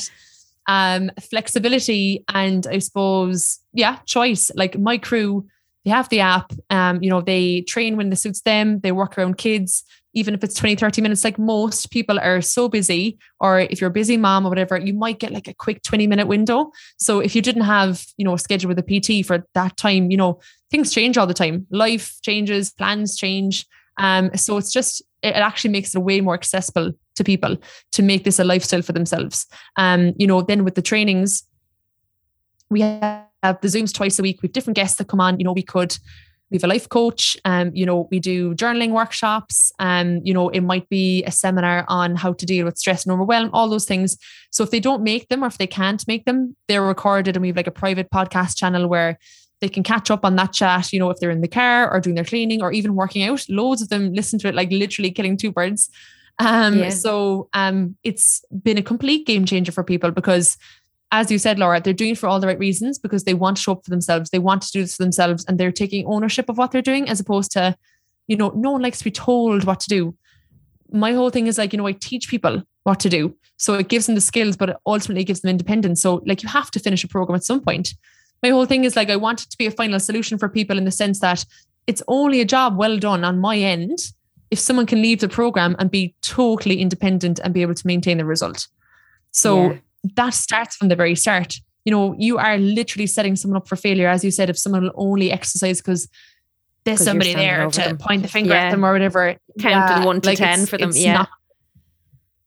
um, flexibility and I suppose, yeah, choice. Like my crew, they have the app, um, you know, they train when it suits them, they work around kids, even if it's 20, 30 minutes, like most people are so busy, or if you're a busy mom or whatever, you might get like a quick 20 minute window. So if you didn't have, you know, a schedule with a PT for that time, you know, things change all the time. Life changes, plans change. Um, so it's just it actually makes it way more accessible to people to make this a lifestyle for themselves. Um, you know, then with the trainings, we have the Zooms twice a week. We have different guests that come on. You know, we could we have a life coach um you know we do journaling workshops and um, you know it might be a seminar on how to deal with stress and overwhelm all those things so if they don't make them or if they can't make them they're recorded and we have like a private podcast channel where they can catch up on that chat, you know, if they're in the car or doing their cleaning or even working out. Loads of them listen to it, like literally killing two birds. Um, yeah. So um, it's been a complete game changer for people because, as you said, Laura, they're doing it for all the right reasons because they want to show up for themselves. They want to do this for themselves and they're taking ownership of what they're doing as opposed to, you know, no one likes to be told what to do. My whole thing is like, you know, I teach people what to do. So it gives them the skills, but it ultimately gives them independence. So, like, you have to finish a program at some point my whole thing is like I want it to be a final solution for people in the sense that it's only a job well done on my end if someone can leave the program and be totally independent and be able to maintain the result. So yeah. that starts from the very start. You know, you are literally setting someone up for failure. As you said, if someone will only exercise because there's somebody there to them. point the finger yeah. at them or whatever. Count yeah, one to like 10 for them. Yeah. Not,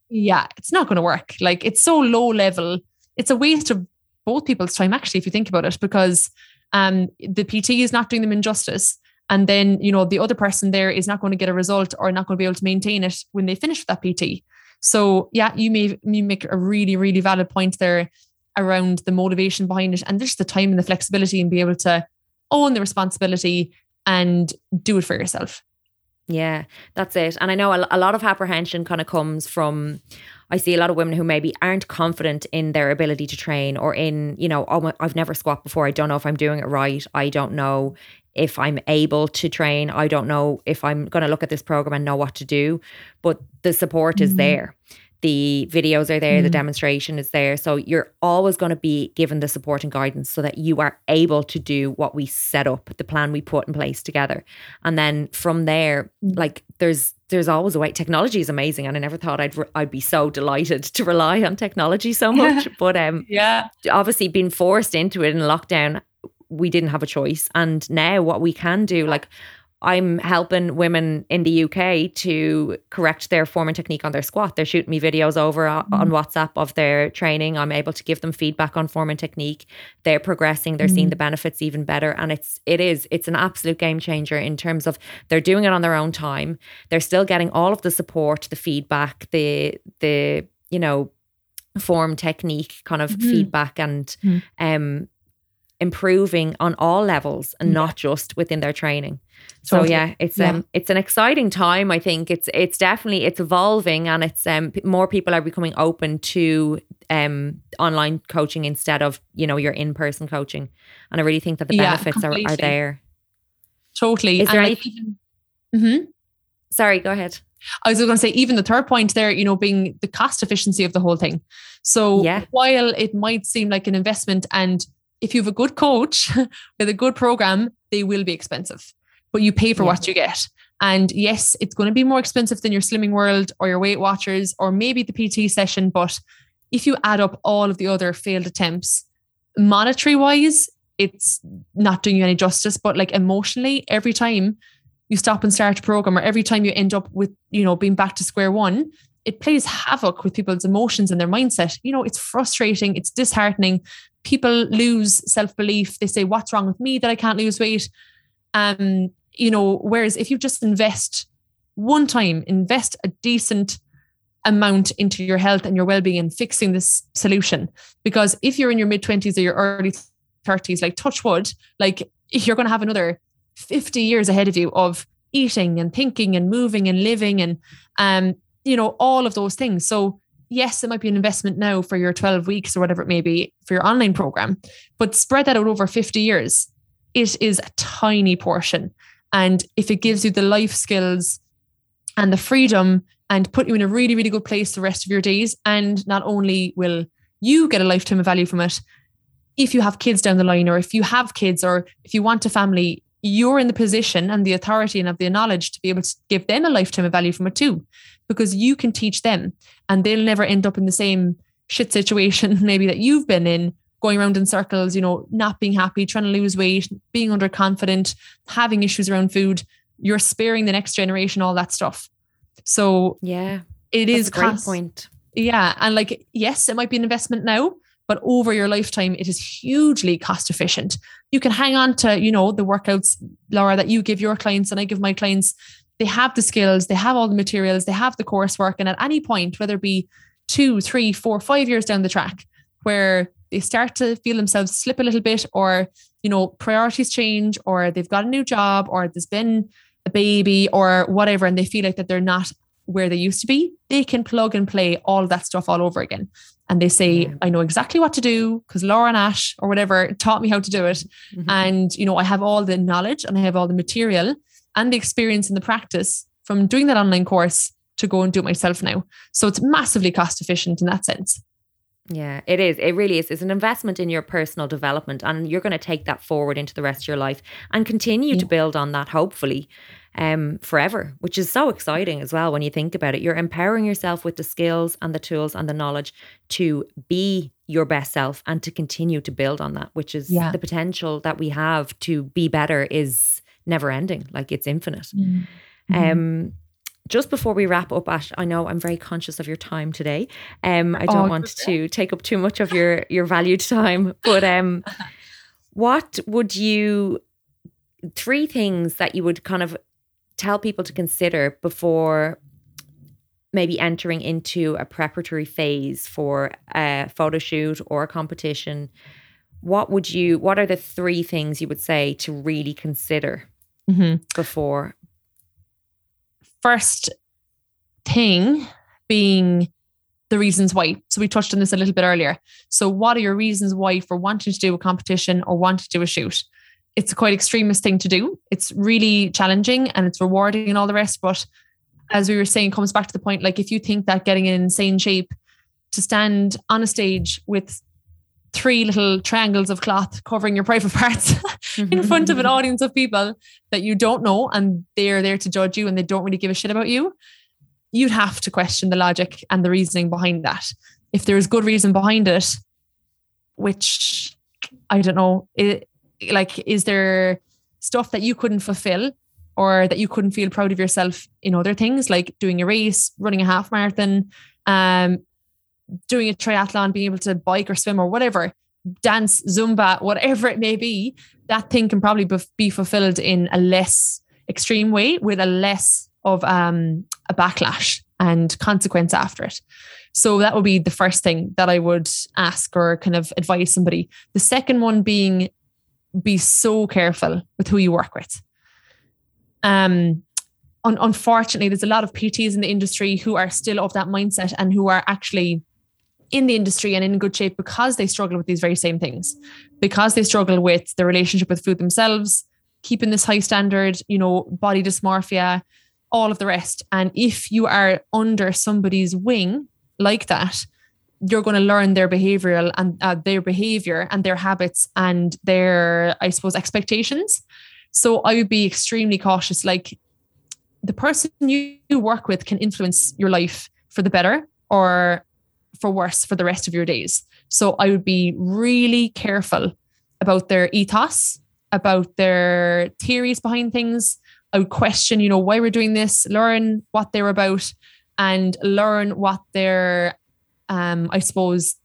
yeah, it's not going to work. Like it's so low level. It's a waste of both people's time, actually, if you think about it, because um, the PT is not doing them injustice. And then, you know, the other person there is not going to get a result or not going to be able to maintain it when they finish that PT. So yeah, you may you make a really, really valid point there around the motivation behind it and just the time and the flexibility and be able to own the responsibility and do it for yourself. Yeah, that's it. And I know a, lot of apprehension kind of comes from I see a lot of women who maybe aren't confident in their ability to train or in, you know, oh, I've never squat before. I don't know if I'm doing it right. I don't know if I'm able to train. I don't know if I'm going to look at this program and know what to do. But the support mm-hmm. is there the videos are there, mm. the demonstration is there. So you're always going to be given the support and guidance so that you are able to do what we set up, the plan we put in place together. And then from there, mm. like there's there's always a way. Technology is amazing, and I never thought I'd I'd be so delighted to rely on technology so much. but um, yeah, obviously being forced into it in lockdown, we didn't have a choice. And now what we can do, like I'm helping women in the UK to correct their form and technique on their squat. They're shooting me videos over mm. on WhatsApp of their training. I'm able to give them feedback on form and technique. They're progressing. They're mm. seeing the benefits even better, and it's it is it's an absolute game changer in terms of they're doing it on their own time. They're still getting all of the support, the feedback, the the you know form technique kind of mm-hmm. feedback and mm. um improving on all levels and not just within their training. So totally. yeah, it's yeah. um it's an exciting time. I think it's it's definitely it's evolving and it's um more people are becoming open to um online coaching instead of you know your in person coaching, and I really think that the yeah, benefits are, are there. Totally. Is there anything? Mm-hmm. Sorry, go ahead. I was going to say, even the third point there, you know, being the cost efficiency of the whole thing. So yeah. while it might seem like an investment, and if you have a good coach with a good program, they will be expensive but you pay for yeah. what you get. And yes, it's going to be more expensive than your Slimming World or your Weight Watchers or maybe the PT session. But if you add up all of the other failed attempts, monetary wise, it's not doing you any justice. But like emotionally, every time you stop and start a program or every time you end up with, you know, being back to square one, it plays havoc with people's emotions and their mindset. You know, it's frustrating, it's disheartening. People lose self belief. They say, What's wrong with me that I can't lose weight? Um, you know, whereas if you just invest one time, invest a decent amount into your health and your well-being and fixing this solution. Because if you're in your mid 20s or your early 30s, like touch wood, like you're going to have another 50 years ahead of you of eating and thinking and moving and living and um, you know, all of those things. So yes, it might be an investment now for your 12 weeks or whatever it may be for your online program, but spread that out over 50 years. It is a tiny portion. And if it gives you the life skills and the freedom and put you in a really, really good place the rest of your days, and not only will you get a lifetime of value from it, if you have kids down the line, or if you have kids, or if you want a family, you're in the position and the authority and have the knowledge to be able to give them a lifetime of value from it too, because you can teach them and they'll never end up in the same shit situation maybe that you've been in going around in circles, you know, not being happy, trying to lose weight, being underconfident, having issues around food, you're sparing the next generation all that stuff. So yeah, it is a great cost, point. Yeah, and like yes, it might be an investment now, but over your lifetime, it is hugely cost efficient. You can hang on to you know the workouts, Laura, that you give your clients and I give my clients. They have the skills, they have all the materials, they have the coursework, and at any point, whether it be two, three, four, five years down the track, where they start to feel themselves slip a little bit or you know priorities change or they've got a new job or there's been a baby or whatever and they feel like that they're not where they used to be they can plug and play all that stuff all over again and they say yeah. i know exactly what to do because laura and ash or whatever taught me how to do it mm-hmm. and you know i have all the knowledge and i have all the material and the experience and the practice from doing that online course to go and do it myself now so it's massively cost efficient in that sense Yeah, it is. It really is. It's an investment in your personal development, and you're going to take that forward into the rest of your life and continue yeah. to build on that, hopefully, um, forever, which is so exciting as well when you think about it. You're empowering yourself with the skills and the tools and the knowledge to be your best self and to continue to build on that, which is yeah. the potential that we have to be better is never ending. Like it's infinite. Mm-hmm. Um, just before we wrap up, Ash, I know I'm very conscious of your time today. Um, I don't oh, want to take up too much of your your valued time, but um, what would you three things that you would kind of tell people to consider before maybe entering into a preparatory phase for a photo shoot or a competition? What would you? What are the three things you would say to really consider mm-hmm. before first thing being the reasons why. So we touched on this a little bit earlier. So what are your reasons why for wanting to do a competition or wanting to do a shoot? It's a quite extremist thing to do. It's really challenging and it's rewarding and all the rest. But as we were saying, comes back to the point like if you think that getting in insane shape to stand on a stage with three little triangles of cloth covering your private parts mm-hmm. in front of an audience of people that you don't know and they're there to judge you and they don't really give a shit about you, you'd have to question the logic and the reasoning behind that. If there's good reason behind it, which I don't know, it, like, is there stuff that you couldn't fulfill or that you couldn't feel proud of yourself in other things like doing a race, running a half marathon, um, doing a triathlon, being able to bike or swim or whatever, dance, Zumba, whatever it may be, that thing can probably be fulfilled in a less extreme way with a less of um, a backlash and consequence after it. So that would be the first thing that I would ask or kind of advise somebody. The second one being be so careful with who you work with. Um, un- unfortunately, there's a lot of PTs in the industry who are still of that mindset and who are actually in the industry and in good shape because they struggle with these very same things, because they struggle with the relationship with food themselves, keeping this high standard, you know, body dysmorphia, all of the rest. And if you are under somebody's wing like that, you're going to learn their behavioral and uh, their behavior and their habits and their, I suppose, expectations. So I would be extremely cautious. Like the person you work with can influence your life for the better or for worse for the rest of your days. So I would be really careful about their ethos, about their theories behind things. I would question, you know, why we're doing this, learn what they're about, and learn what their, um, I suppose,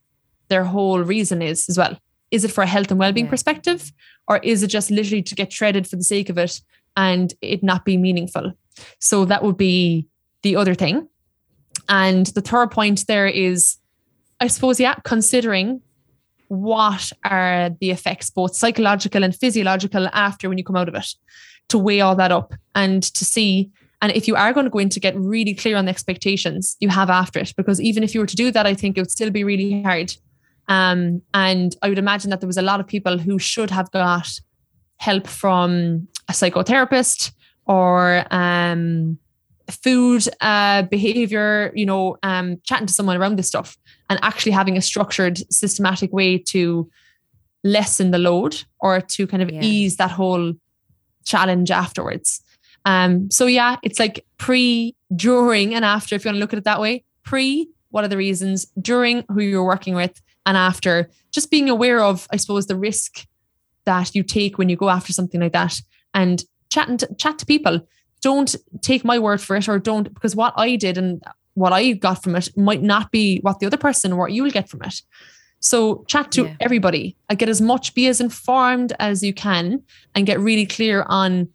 their whole reason is as well. Is it for a health and well-being yeah. perspective, or is it just literally to get shredded for the sake of it and it not be meaningful? So that would be the other thing. And the third point there is I suppose, yeah, considering what are the effects, both psychological and physiological, after when you come out of it, to weigh all that up and to see. And if you are going to go in to get really clear on the expectations you have after it, because even if you were to do that, I think it would still be really hard. Um, and I would imagine that there was a lot of people who should have got help from a psychotherapist or um, food uh, behavior, you know, um, chatting to someone around this stuff and actually having a structured, systematic way to lessen the load or to kind of yeah. ease that whole challenge afterwards. Um, so yeah, it's like pre, during, and after, if you want to look at it that way. Pre, what are the reasons? During, who you're working with, and after, just being aware of, I suppose, the risk that you take when you go after something like that, and chat to, chat to people don't take my word for it or don't because what I did and what I got from it might not be what the other person or what you will get from it. So chat to yeah. everybody. I get as much, be as informed as you can and get really clear on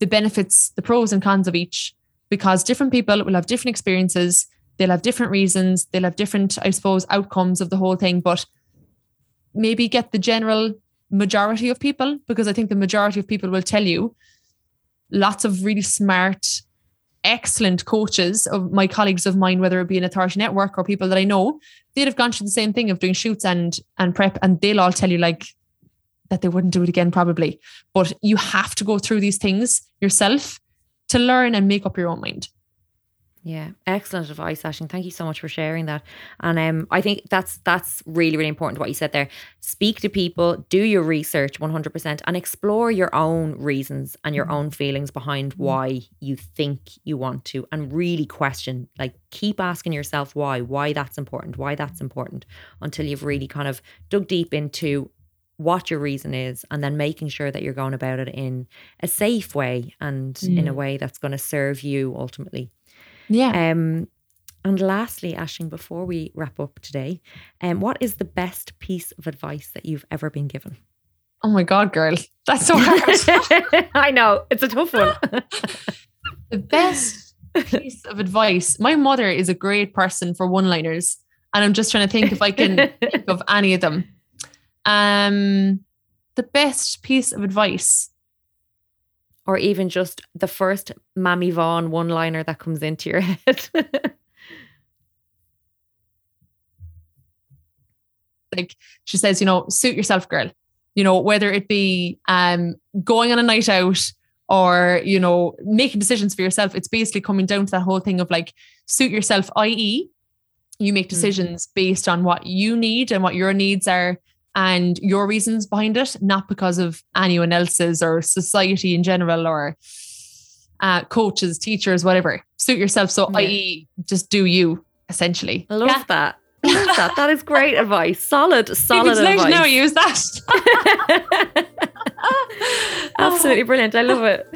the benefits, the pros and cons of each, because different people will have different experiences. They'll have different reasons. They'll have different, I suppose, outcomes of the whole thing. But maybe get the general majority of people, because I think the majority of people will tell you lots of really smart, excellent coaches of my colleagues of mine, whether it be an authority network or people that I know, they'd have gone through the same thing of doing shoots and and prep, and they'll all tell you like that they wouldn't do it again, probably. But you have to go through these things yourself to learn and make up your own mind. Yeah, excellent advice, Ashling. Thank you so much for sharing that. And um, I think that's that's really really important what you said there. Speak to people, do your research one hundred percent, and explore your own reasons and your mm-hmm. own feelings behind mm-hmm. why you think you want to, and really question. Like, keep asking yourself why, why that's important, why that's mm-hmm. important, until you've really kind of dug deep into what your reason is and then making sure that you're going about it in a safe way and in a Mm. way that's going to serve you ultimately. Yeah. Um, and lastly, Ashling, before we wrap up today, um, what is the best piece of advice that you've ever been given? oh my God, girl. That's so hard. I know it's a tough one. the best piece of advice. My mother is a great person for one liners. And I'm just trying to think if I can think of any of them. Um, the best piece of advice. or even just the first Mammy Vaughn one-liner that comes into your head. like she says, you know, suit yourself, girl. You know, whether it be um going on a night out or, you know, making decisions for yourself, it's basically coming down to that whole thing of like suit yourself, i.e., you make decisions based on what you need and what your needs are and your reasons behind it, not because of anyone else's or society in general or uh, coaches, teachers, whatever. Suit yourself. So, Yeah. i.e., just do you essentially. I love Yeah. that. I love that. That is great advice. Solid, solid If it's late advice. now, use that. Absolutely brilliant. I love it.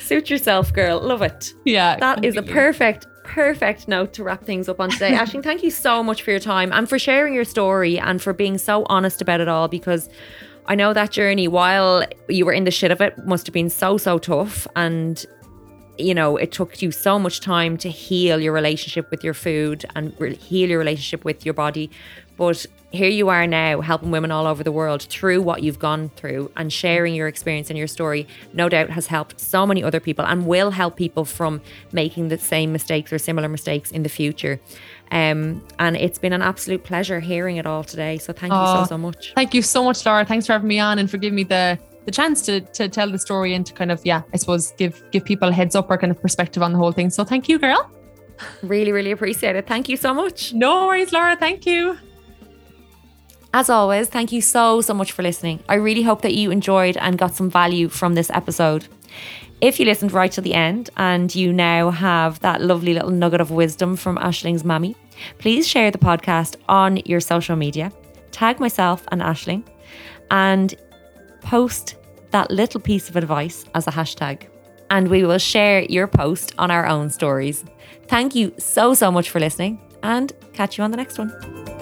Suit yourself, girl. Love it. Yeah. That is a perfect, perfect note to wrap things up on today. Ashling, thank you so much for your time and for sharing your story and for being so honest about it all because I know that journey, while you were in the shit of it, must have been so, so tough. And, you know, it took you so much time to heal your relationship with your food and re- heal your relationship with your body. But here you are now helping women all over the world through what you've gone through and sharing your experience and your story, no doubt has helped so many other people and will help people from making the same mistakes or similar mistakes in the future. Um, and it's been an absolute pleasure hearing it all today. So thank you Oh, so, so much. Thank you so much, Laura. Thanks for having me on and for giving me the the chance to to tell the story and to kind of yeah, I suppose give give people a heads up or kind of perspective on the whole thing. So thank you, girl. Really, really appreciate it. Thank you so much. No worries, Laura. Thank you. As always, thank you so, so much for listening. I really hope that you enjoyed and got some value from this episode. If you listened right to the end and you now have that lovely little nugget of wisdom from Ashling's mammy, please share the podcast on your social media, tag myself and Ashling, and post that little piece of advice as a hashtag. And we will share your post on our own stories. Thank you so, so much for listening and catch you on the next one.